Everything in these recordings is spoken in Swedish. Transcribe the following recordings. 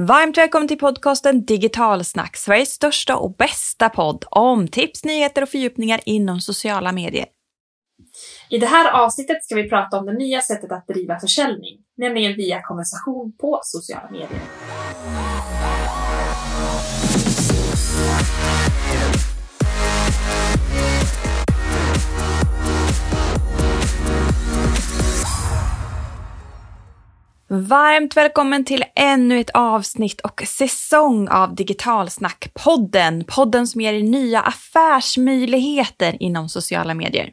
Varmt välkommen till podcasten Digitalsnack, Sveriges största och bästa podd om tips, nyheter och fördjupningar inom sociala medier. I det här avsnittet ska vi prata om det nya sättet att driva försäljning, nämligen via konversation på sociala medier. Varmt välkommen till ännu ett avsnitt och säsong av Digitalsnack-podden. Podden som ger er nya affärsmöjligheter inom sociala medier.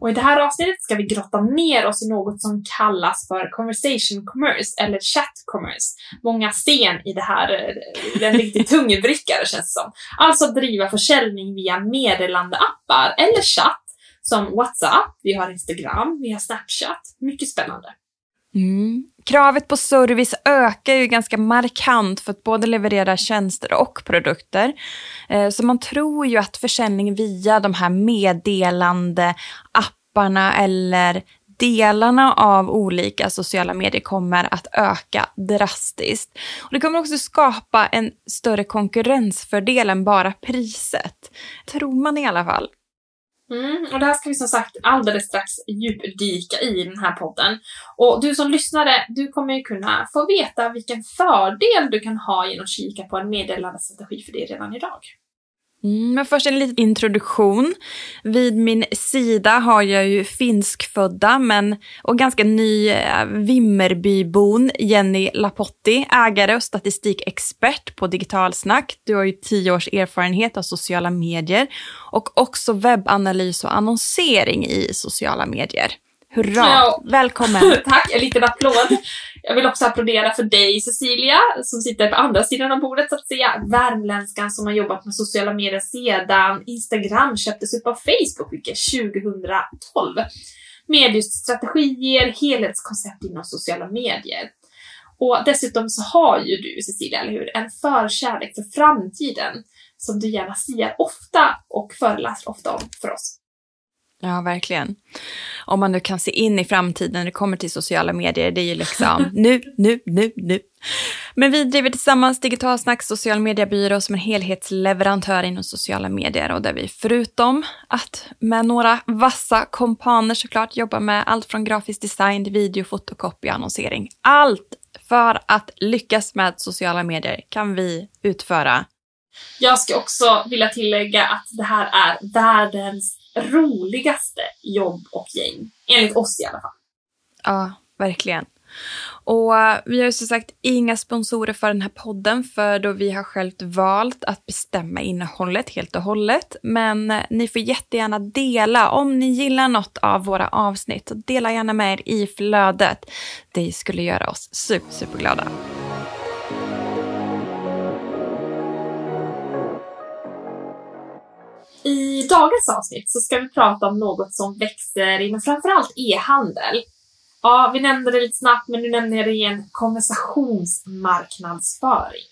Och i det här avsnittet ska vi grotta ner oss i något som kallas för conversation commerce eller chat commerce. Många sen i det här, det är en riktig tungebryckare känns det som. Alltså driva försäljning via meddelandeappar eller chatt som WhatsApp, vi har Instagram, vi har Snapchat. Mycket spännande. Mm. Kravet på service ökar ju ganska markant för att både leverera tjänster och produkter. Eh, så man tror ju att försäljning via de här meddelande apparna eller delarna av olika sociala medier kommer att öka drastiskt. Och det kommer också skapa en större konkurrensfördel än bara priset. Tror man i alla fall. Mm, och det här ska vi som sagt alldeles strax djupdyka i den här podden. Och du som lyssnare, du kommer ju kunna få veta vilken fördel du kan ha genom att kika på en meddelandestrategi för dig redan idag. Mm, men först en liten introduktion. Vid min sida har jag ju finskfödda men, och ganska ny eh, Vimmerbybon Jenny Lapotti, ägare och statistikexpert på Digitalsnack. Du har ju tio års erfarenhet av sociala medier och också webbanalys och annonsering i sociala medier. Hurra! Ja. Välkommen! Tack, en liten applåd. Jag vill också applådera för dig Cecilia, som sitter på andra sidan av bordet så att säga. Värmländskan som har jobbat med sociala medier sedan Instagram köptes upp av Facebook, vilket 2012. Med just strategier, helhetskoncept inom sociala medier. Och dessutom så har ju du, Cecilia, eller hur, en förkärlek för framtiden som du gärna siar ofta och föreläser ofta om för oss. Ja, verkligen. Om man nu kan se in i framtiden när det kommer till sociala medier, det är ju liksom nu, nu, nu, nu. Men vi driver tillsammans Digitalsnack social mediebyrå som en helhetsleverantör inom sociala medier och där vi förutom att med några vassa kompaner såklart jobbar med allt från grafisk design, video, fotokopy, annonsering. Allt för att lyckas med sociala medier kan vi utföra. Jag ska också vilja tillägga att det här är världens roligaste jobb och gäng. Enligt oss i alla fall. Ja, verkligen. Och eh, vi har ju som sagt inga sponsorer för den här podden för då vi har självt valt att bestämma innehållet helt och hållet. Men eh, ni får jättegärna dela om ni gillar något av våra avsnitt. Dela gärna med er i flödet. Det skulle göra oss super, superglada. I dagens avsnitt så ska vi prata om något som växer inom framförallt e-handel. Ja, vi nämnde det lite snabbt, men nu nämner jag det igen. Konversationsmarknadsföring.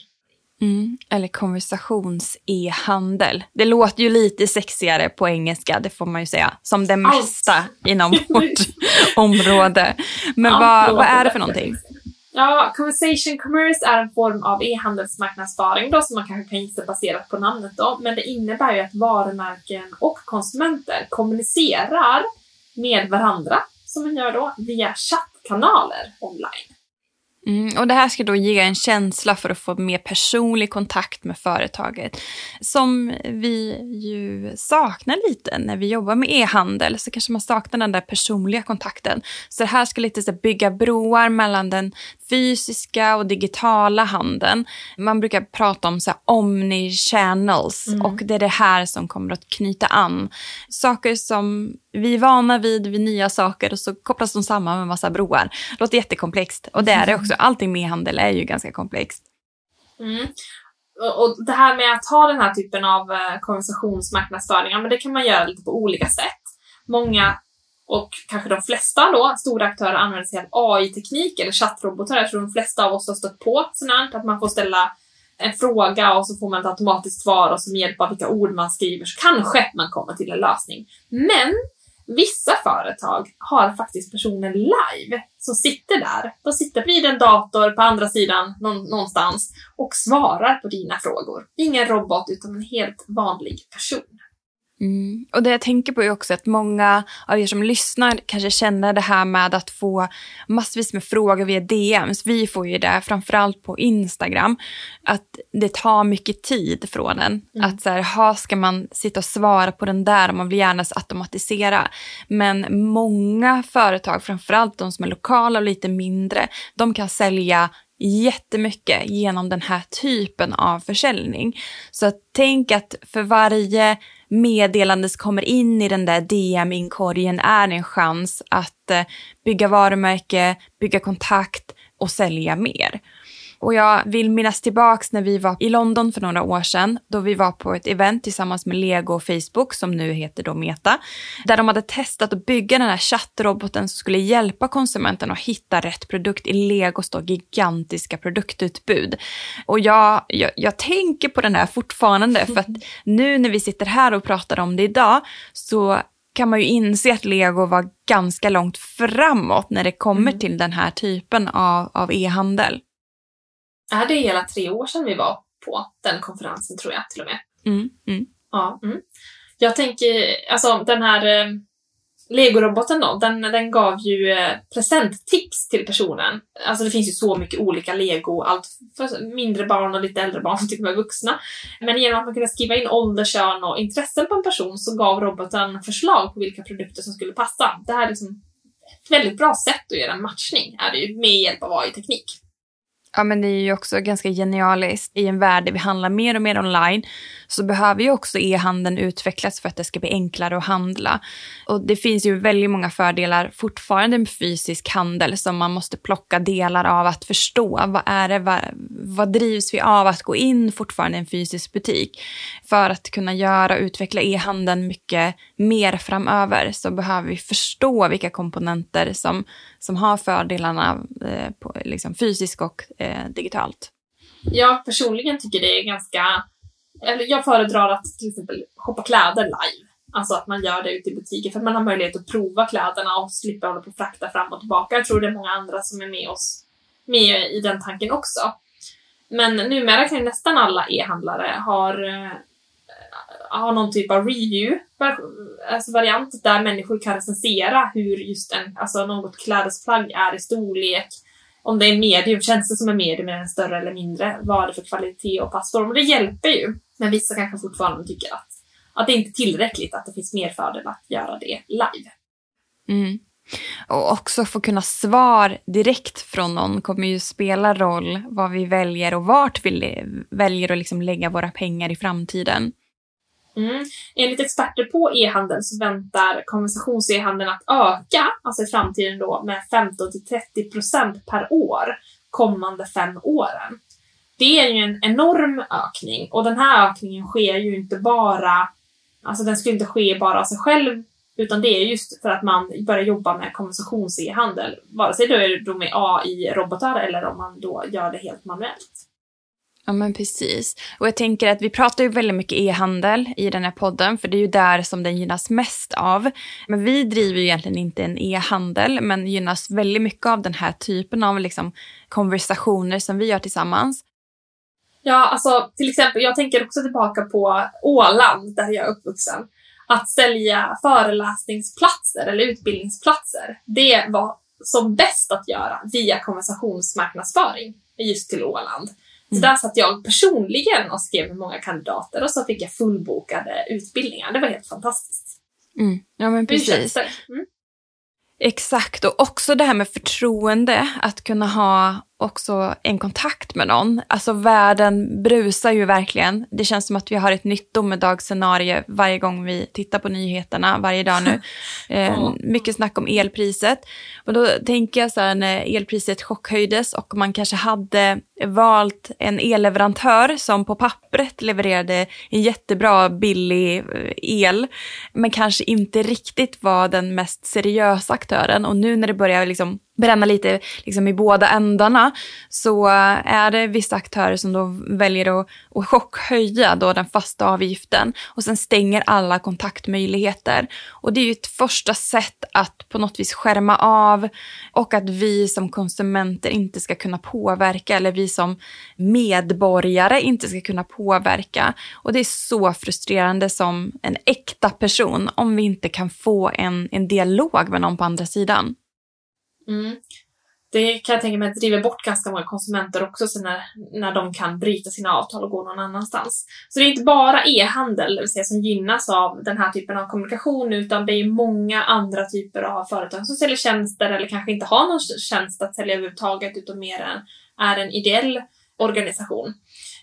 Mm, eller konversations-e-handel. Det låter ju lite sexigare på engelska, det får man ju säga. Som det mesta Allt. inom vårt område. Men vad, vad är det för någonting? Ja, conversation commerce är en form av e-handelsmarknadsföring då som man kanske kan gissa baserat på namnet då, men det innebär ju att varumärken och konsumenter kommunicerar med varandra, som man gör då, via chattkanaler online. Mm, och det här ska då ge en känsla för att få mer personlig kontakt med företaget. Som vi ju saknar lite när vi jobbar med e-handel, så kanske man saknar den där personliga kontakten. Så det här ska lite så bygga broar mellan den fysiska och digitala handeln. Man brukar prata om så omni-channels mm. och det är det här som kommer att knyta an. Saker som vi är vana vid, vid nya saker och så kopplas de samman med massa broar. Det låter jättekomplext och det är det också. Allting med handel är ju ganska komplext. Mm. Och det här med att ha den här typen av eh, konversationsmarknadsföring, men det kan man göra lite på olika sätt. Många och kanske de flesta då, stora aktörer använder sig av AI-teknik eller chattrobotar. Jag tror de flesta av oss har stött på sånt att man får ställa en fråga och så får man ett automatiskt svar och så med hjälp av vilka ord man skriver så kanske man kommer till en lösning. Men Vissa företag har faktiskt personer live som sitter där. De sitter vid en dator på andra sidan någonstans och svarar på dina frågor. Ingen robot utan en helt vanlig person. Mm. Och det jag tänker på är också att många av er som lyssnar kanske känner det här med att få massvis med frågor via DMs. Vi får ju det framförallt på Instagram. Att det tar mycket tid från en. Mm. Att så här, ha, ska man sitta och svara på den där och man vill gärna automatisera. Men många företag, framförallt de som är lokala och lite mindre, de kan sälja jättemycket genom den här typen av försäljning. Så tänk att för varje meddelande som kommer in i den där DM-inkorgen är en chans att eh, bygga varumärke, bygga kontakt och sälja mer. Och jag vill minnas tillbaks när vi var i London för några år sedan, då vi var på ett event tillsammans med Lego och Facebook, som nu heter då Meta, där de hade testat att bygga den här chattroboten som skulle hjälpa konsumenten att hitta rätt produkt i Legos då gigantiska produktutbud. Och jag, jag, jag tänker på den här fortfarande, för att nu när vi sitter här och pratar om det idag, så kan man ju inse att Lego var ganska långt framåt när det kommer mm. till den här typen av, av e-handel är det hela tre år sedan vi var på den konferensen tror jag till och med. Mm, mm. Ja, mm. Jag tänker, alltså den här eh, Legoroboten då, den, den gav ju eh, presenttips till personen. Alltså det finns ju så mycket olika lego, allt för mindre barn och lite äldre barn, till och med vuxna. Men genom att man kunde skriva in ålder, kön och intressen på en person så gav roboten förslag på vilka produkter som skulle passa. Det här är liksom ett väldigt bra sätt att göra en matchning, är det ju, med hjälp av AI-teknik. Ja, men det är ju också ganska genialiskt. I en värld där vi handlar mer och mer online så behöver ju också e-handeln utvecklas för att det ska bli enklare att handla. Och det finns ju väldigt många fördelar fortfarande med fysisk handel som man måste plocka delar av att förstå. Vad är det, vad, vad drivs vi av att gå in fortfarande i en fysisk butik? För att kunna göra och utveckla e-handeln mycket mer framöver så behöver vi förstå vilka komponenter som, som har fördelarna eh, på, liksom fysiskt och eh, digitalt. Jag personligen tycker det är ganska eller jag föredrar att till exempel shoppa kläder live. Alltså att man gör det ute i butiken för att man har möjlighet att prova kläderna och slippa hålla på och frakta fram och tillbaka. Jag tror det är många andra som är med oss med i den tanken också. Men numera kan nästan alla e-handlare har, eh, ha någon typ av review, alltså variant där människor kan recensera hur just en, alltså något klädesplagg är i storlek, om det är medium, känns det som en medium, är den större eller mindre? Vad är det för kvalitet och passform? Och det hjälper ju. Men vissa kanske fortfarande tycker att, att det inte är tillräckligt, att det finns mer fördel att göra det live. Mm. Och också få kunna svar direkt från någon kommer ju spela roll vad vi väljer och vart vi väljer att liksom lägga våra pengar i framtiden. Mm. Enligt experter på e-handel så väntar konversations-e-handeln att öka, alltså i framtiden då, med 15 till 30 procent per år kommande fem åren. Det är ju en enorm ökning och den här ökningen sker ju inte bara, alltså den skulle inte ske bara av sig själv, utan det är just för att man börjar jobba med konversations-e-handel, vare sig då är då med AI-robotar eller om man då gör det helt manuellt. Ja men precis. Och jag tänker att vi pratar ju väldigt mycket e-handel i den här podden, för det är ju där som den gynnas mest av. Men vi driver ju egentligen inte en e-handel, men gynnas väldigt mycket av den här typen av liksom konversationer som vi gör tillsammans. Ja, alltså till exempel, jag tänker också tillbaka på Åland, där jag är uppvuxen. Att sälja föreläsningsplatser eller utbildningsplatser, det var som bäst att göra via konversationsmarknadsföring just till Åland. Så där satt jag personligen och skrev med många kandidater och så fick jag fullbokade utbildningar. Det var helt fantastiskt. Mm. Ja men precis. Mm. Exakt, och också det här med förtroende, att kunna ha också en kontakt med någon. Alltså världen brusar ju verkligen. Det känns som att vi har ett nytt domedagsscenario varje gång vi tittar på nyheterna varje dag nu. Eh, mycket snack om elpriset. Och då tänker jag så här när elpriset chockhöjdes och man kanske hade valt en elleverantör som på pappret levererade en jättebra billig eh, el, men kanske inte riktigt var den mest seriösa aktören. Och nu när det börjar liksom bränna lite liksom, i båda ändarna så är det vissa aktörer som då väljer att, att chockhöja då den fasta avgiften och sen stänger alla kontaktmöjligheter. Och det är ju ett första sätt att på något vis skärma av och att vi som konsumenter inte ska kunna påverka eller vi som medborgare inte ska kunna påverka. Och det är så frustrerande som en äkta person om vi inte kan få en, en dialog med någon på andra sidan. Mm. Det kan jag tänka mig driver bort ganska många konsumenter också så när, när de kan bryta sina avtal och gå någon annanstans. Så det är inte bara e-handel vill säga, som gynnas av den här typen av kommunikation utan det är många andra typer av företag som säljer tjänster eller kanske inte har någon tjänst att sälja överhuvudtaget utan mer än, är en ideell organisation.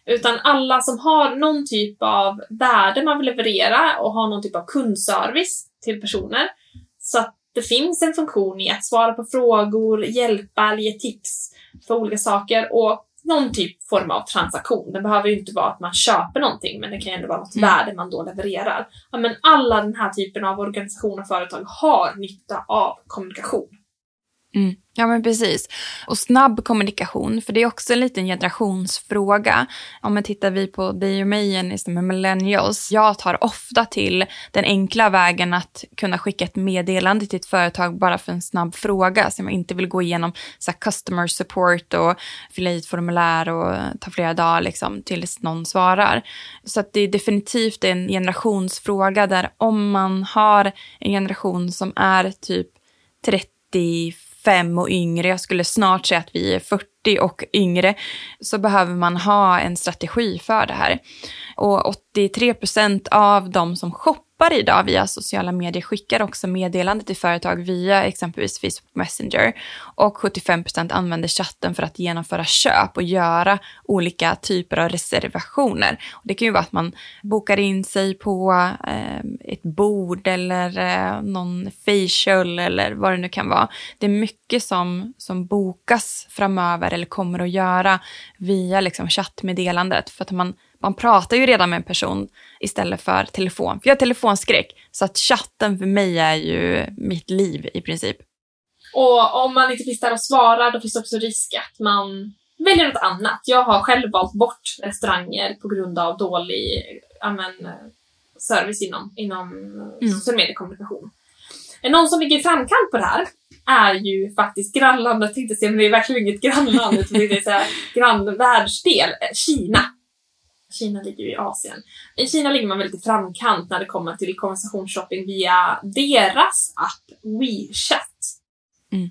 Utan alla som har någon typ av värde man vill leverera och har någon typ av kundservice till personer så att det finns en funktion i att svara på frågor, hjälpa eller ge tips för olika saker och någon typ form av transaktion. Det behöver ju inte vara att man köper någonting, men det kan ju ändå vara något mm. värde man då levererar. Ja, men alla den här typen av organisationer och företag har nytta av kommunikation. Mm. Ja men precis. Och snabb kommunikation, för det är också en liten generationsfråga. Om man tittar vi på dig och mig Jenny, som är millennials. Jag tar ofta till den enkla vägen att kunna skicka ett meddelande till ett företag bara för en snabb fråga. Så jag inte vill gå igenom så customer support och fylla i ett formulär och ta flera dagar liksom, tills någon svarar. Så att det är definitivt en generationsfråga där om man har en generation som är typ 30 25 och yngre, jag skulle snart säga att vi är 40 och yngre, så behöver man ha en strategi för det här. Och 83 procent av de som shoppar appar idag via sociala medier skickar också meddelande till företag via exempelvis Facebook Messenger. Och 75% använder chatten för att genomföra köp och göra olika typer av reservationer. Och det kan ju vara att man bokar in sig på eh, ett bord eller eh, någon facial eller vad det nu kan vara. Det är mycket som, som bokas framöver eller kommer att göra via liksom, chattmeddelandet för att man man pratar ju redan med en person istället för telefon. För jag har telefonskräck, så att chatten för mig är ju mitt liv i princip. Och om man inte finns där och svarar, då finns det också risk att man väljer något annat. Jag har själv valt bort restauranger på grund av dålig amen, service inom, inom mm. social mediekommunikation. Någon som ligger i framkant på det här är ju faktiskt grannlandet, tänkte säga, men det är verkligen inget grannland, utan det är så här grannvärldsdel, Kina. Kina ligger ju i Asien. I Kina ligger man väldigt i framkant när det kommer till konversationsshopping via deras app WeChat. Mm.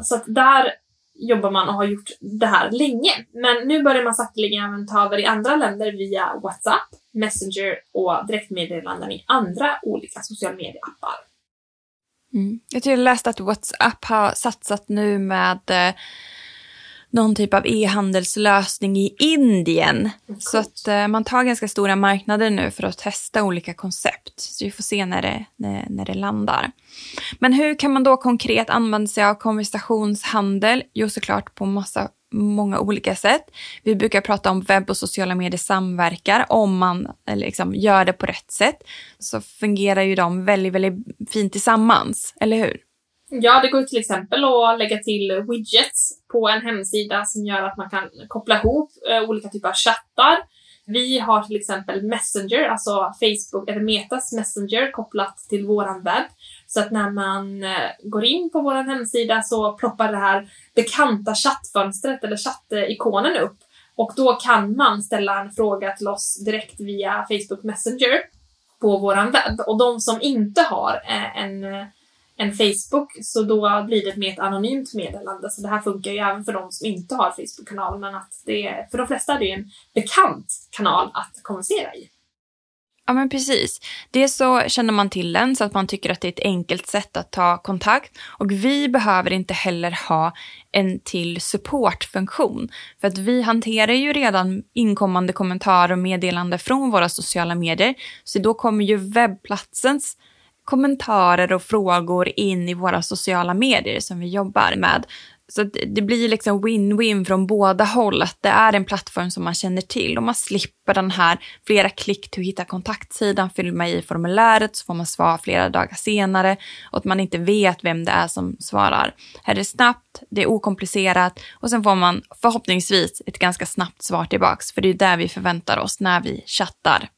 Så att där jobbar man och har gjort det här länge. Men nu börjar man sakteligen även ta över i andra länder via WhatsApp, Messenger och direktmeddelanden i andra olika sociala medieappar. Mm. Jag tror jag läste att WhatsApp har satsat nu med eh, någon typ av e-handelslösning i Indien. Så att eh, man tar ganska stora marknader nu för att testa olika koncept. Så vi får se när det, när, när det landar. Men hur kan man då konkret använda sig av konversationshandel? Jo, såklart på massa många olika sätt. Vi brukar prata om webb och sociala medier samverkar. Om man liksom gör det på rätt sätt så fungerar ju de väldigt, väldigt fint tillsammans, eller hur? Ja, det går till exempel att lägga till widgets på en hemsida som gör att man kan koppla ihop eh, olika typer av chattar. Vi har till exempel Messenger, alltså Facebook eller Metas Messenger kopplat till våran webb. Så att när man eh, går in på vår hemsida så ploppar det här bekanta chattfönstret eller chattikonen upp. Och då kan man ställa en fråga till oss direkt via Facebook Messenger på våran webb. Och de som inte har eh, en än Facebook, så då blir det mer ett anonymt meddelande. Så det här funkar ju även för de som inte har Facebook-kanal, men att det, för de flesta är det en bekant kanal att kommunicera i. Ja men precis. Dels så känner man till den så att man tycker att det är ett enkelt sätt att ta kontakt. Och vi behöver inte heller ha en till supportfunktion. För att vi hanterar ju redan inkommande kommentarer och meddelande från våra sociala medier. Så då kommer ju webbplatsens kommentarer och frågor in i våra sociala medier som vi jobbar med. Så det blir liksom win-win från båda håll. Att det är en plattform som man känner till och man slipper den här flera klick till att hitta kontaktsidan, fylla i formuläret så får man svar flera dagar senare och att man inte vet vem det är som svarar. Här är det snabbt, det är okomplicerat och sen får man förhoppningsvis ett ganska snabbt svar tillbaks för det är där vi förväntar oss när vi chattar.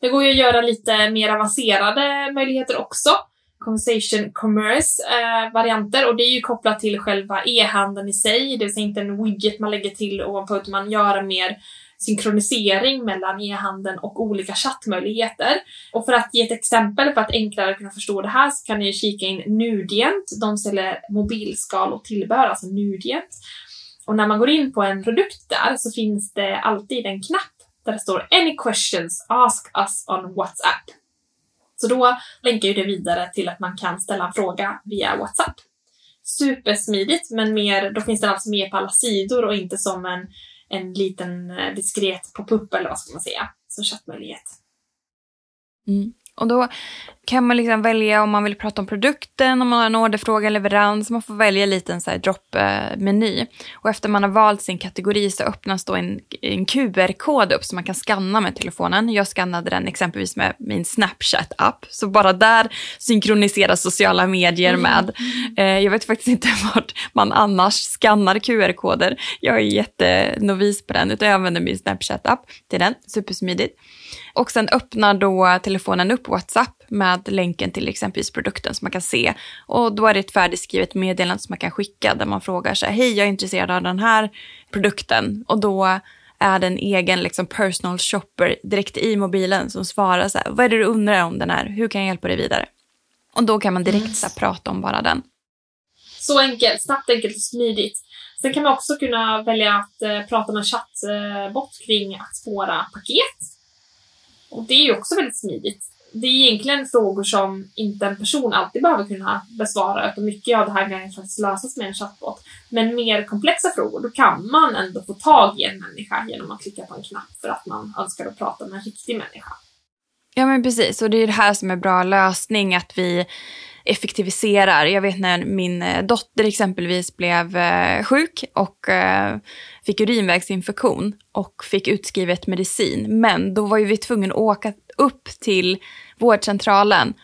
Det går ju att göra lite mer avancerade möjligheter också. Conversation commerce-varianter eh, och det är ju kopplat till själva e-handeln i sig. Det är inte en widget man lägger till ovanpå utan man gör en mer synkronisering mellan e-handeln och olika chattmöjligheter. Och för att ge ett exempel för att enklare kunna förstå det här så kan ni kika in Nudient. De säljer mobilskal och tillbehör, alltså Nudient. Och när man går in på en produkt där så finns det alltid en knapp där det står “Any questions, ask us on WhatsApp”. Så då länkar ju det vidare till att man kan ställa en fråga via WhatsApp. Supersmidigt, men mer, då finns den alltså med på alla sidor och inte som en, en liten eh, diskret pop-up eller vad ska man säga, som chattmöjlighet. Mm. Och då kan man liksom välja om man vill prata om produkten, om man har en orderfråga, leverans. Man får välja lite en så här drop-meny. Och efter man har valt sin kategori så öppnas då en, en QR-kod upp som man kan scanna med telefonen. Jag skannade den exempelvis med min Snapchat-app. Så bara där synkroniseras sociala medier mm. med. Eh, jag vet faktiskt inte vart man annars skannar QR-koder. Jag är jättenovis på den, utan jag använder min Snapchat-app till den. Supersmidigt. Och sen öppnar då telefonen upp WhatsApp med länken till exempelvis produkten som man kan se. Och då är det ett färdigskrivet meddelande som man kan skicka där man frågar sig, hej jag är intresserad av den här produkten. Och då är det en egen liksom, personal shopper direkt i mobilen som svarar så här, vad är det du undrar om den här, hur kan jag hjälpa dig vidare? Och då kan man direkt yes. så här, prata om bara den. Så enkelt, snabbt, enkelt och smidigt. Sen kan man också kunna välja att eh, prata med en chattbot kring att spåra paket och det är ju också väldigt smidigt. Det är egentligen frågor som inte en person alltid behöver kunna besvara, utan mycket av det här kan faktiskt lösas med en chatbot. Men mer komplexa frågor, då kan man ändå få tag i en människa genom att klicka på en knapp för att man önskar att prata med en riktig människa. Ja men precis, och det är det här som är bra lösning, att vi effektiviserar. Jag vet när min eh, dotter exempelvis blev eh, sjuk och eh, fick urinvägsinfektion och fick utskrivet medicin. Men då var ju vi tvungna att åka upp till vårdcentralen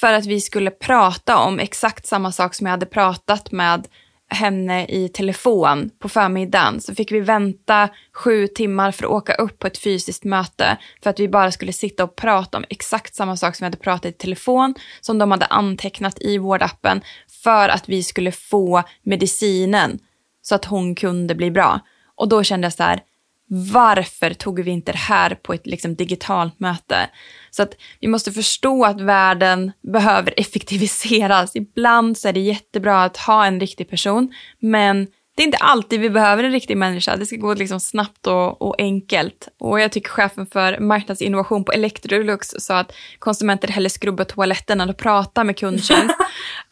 för att vi skulle prata om exakt samma sak som jag hade pratat med henne i telefon på förmiddagen så fick vi vänta sju timmar för att åka upp på ett fysiskt möte för att vi bara skulle sitta och prata om exakt samma sak som vi hade pratat i telefon som de hade antecknat i vårdappen för att vi skulle få medicinen så att hon kunde bli bra. Och då kände jag så här, varför tog vi inte det här på ett liksom, digitalt möte? Så att vi måste förstå att världen behöver effektiviseras. Ibland så är det jättebra att ha en riktig person, men det är inte alltid vi behöver en riktig människa. Det ska gå liksom snabbt och, och, enkelt. Och jag tycker chefen för marknadsinnovation på Electrolux sa att konsumenter hellre skrubbar toaletten än att prata med kundtjänst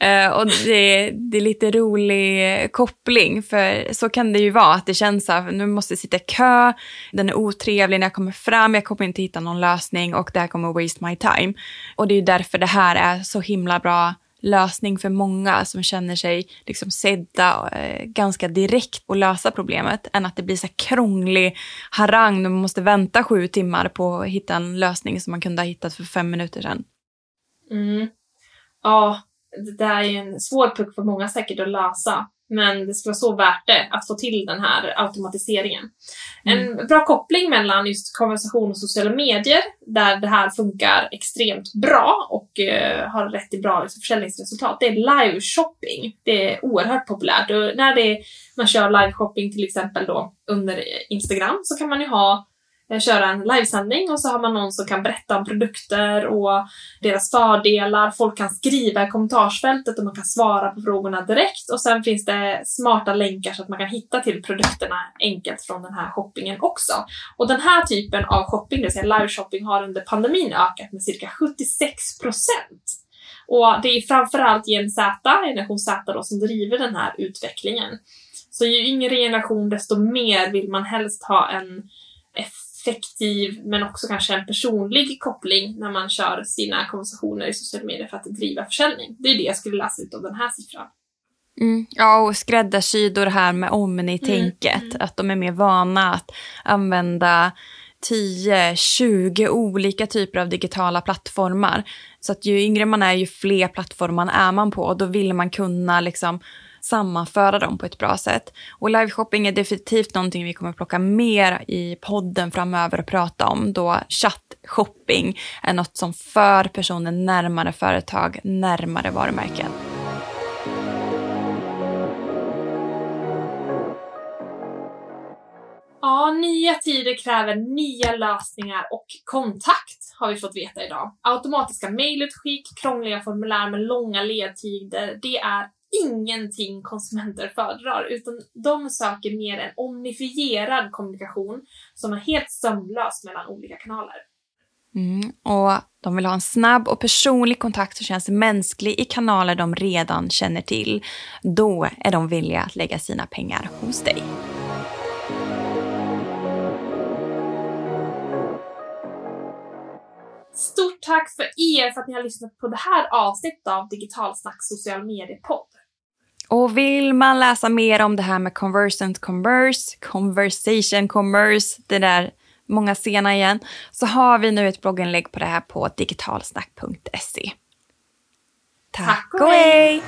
uh, och det, det, är lite rolig koppling, för så kan det ju vara. Att det känns så här, nu måste jag sitta i kö, den är otrevlig när jag kommer fram, jag kommer inte hitta någon lösning och det här kommer waste my time. Och det är ju därför det här är så himla bra lösning för många som känner sig liksom sedda eh, ganska direkt och lösa problemet än att det blir så krånglig harang och man måste vänta sju timmar på att hitta en lösning som man kunde ha hittat för fem minuter sedan. Mm. Ja, det där är ju en svår puck för många säkert att lösa. Men det skulle vara så värt det att få till den här automatiseringen. Mm. En bra koppling mellan just konversation och sociala medier, där det här funkar extremt bra och uh, har rätt till bra liksom, försäljningsresultat, det är live shopping. Det är oerhört populärt. Och när det är, man kör live shopping till exempel då under Instagram så kan man ju ha Eh, Eh, köra en livesändning och så har man någon som kan berätta om produkter och deras fördelar. Folk kan skriva i kommentarsfältet och man kan svara på frågorna direkt och sen finns det smarta länkar så att man kan hitta till produkterna enkelt från den här shoppingen också. Och den här typen av shopping, det vill säga liveshopping, har under pandemin ökat med cirka 76 procent. Och det är framförallt Gen Z, generation Z då, som driver den här utvecklingen. Så ju yngre generation desto mer vill man helst ha en effektiv men också kanske en personlig koppling när man kör sina konversationer i sociala medier för att driva försäljning. Det är det jag skulle läsa ut av den här siffran. Mm. Ja, och skräddarsydor här med omni-tänket. Mm, mm. Att de är mer vana att använda 10-20 olika typer av digitala plattformar. Så att ju yngre man är, ju fler plattformar är man på. Och då vill man kunna liksom sammanföra dem på ett bra sätt. Och liveshopping är definitivt någonting vi kommer plocka mer i podden framöver och prata om då chattshopping är något som för personer närmare företag, närmare varumärken. Ja, nya tider kräver nya lösningar och kontakt har vi fått veta idag. Automatiska mejlutskick, krångliga formulär med långa ledtider, det är ingenting konsumenter föredrar, utan de söker mer en omnifierad kommunikation som är helt sömlös mellan olika kanaler. Mm, och de vill ha en snabb och personlig kontakt som känns mänsklig i kanaler de redan känner till. Då är de villiga att lägga sina pengar hos dig. Stort tack för er för att ni har lyssnat på det här avsnittet av Digitalsnack social mediepodd. Och vill man läsa mer om det här med conversant commerce, conversation commerce, det där många sena igen, så har vi nu ett blogginlägg på det här på digitalsnack.se. Tack, Tack och hej!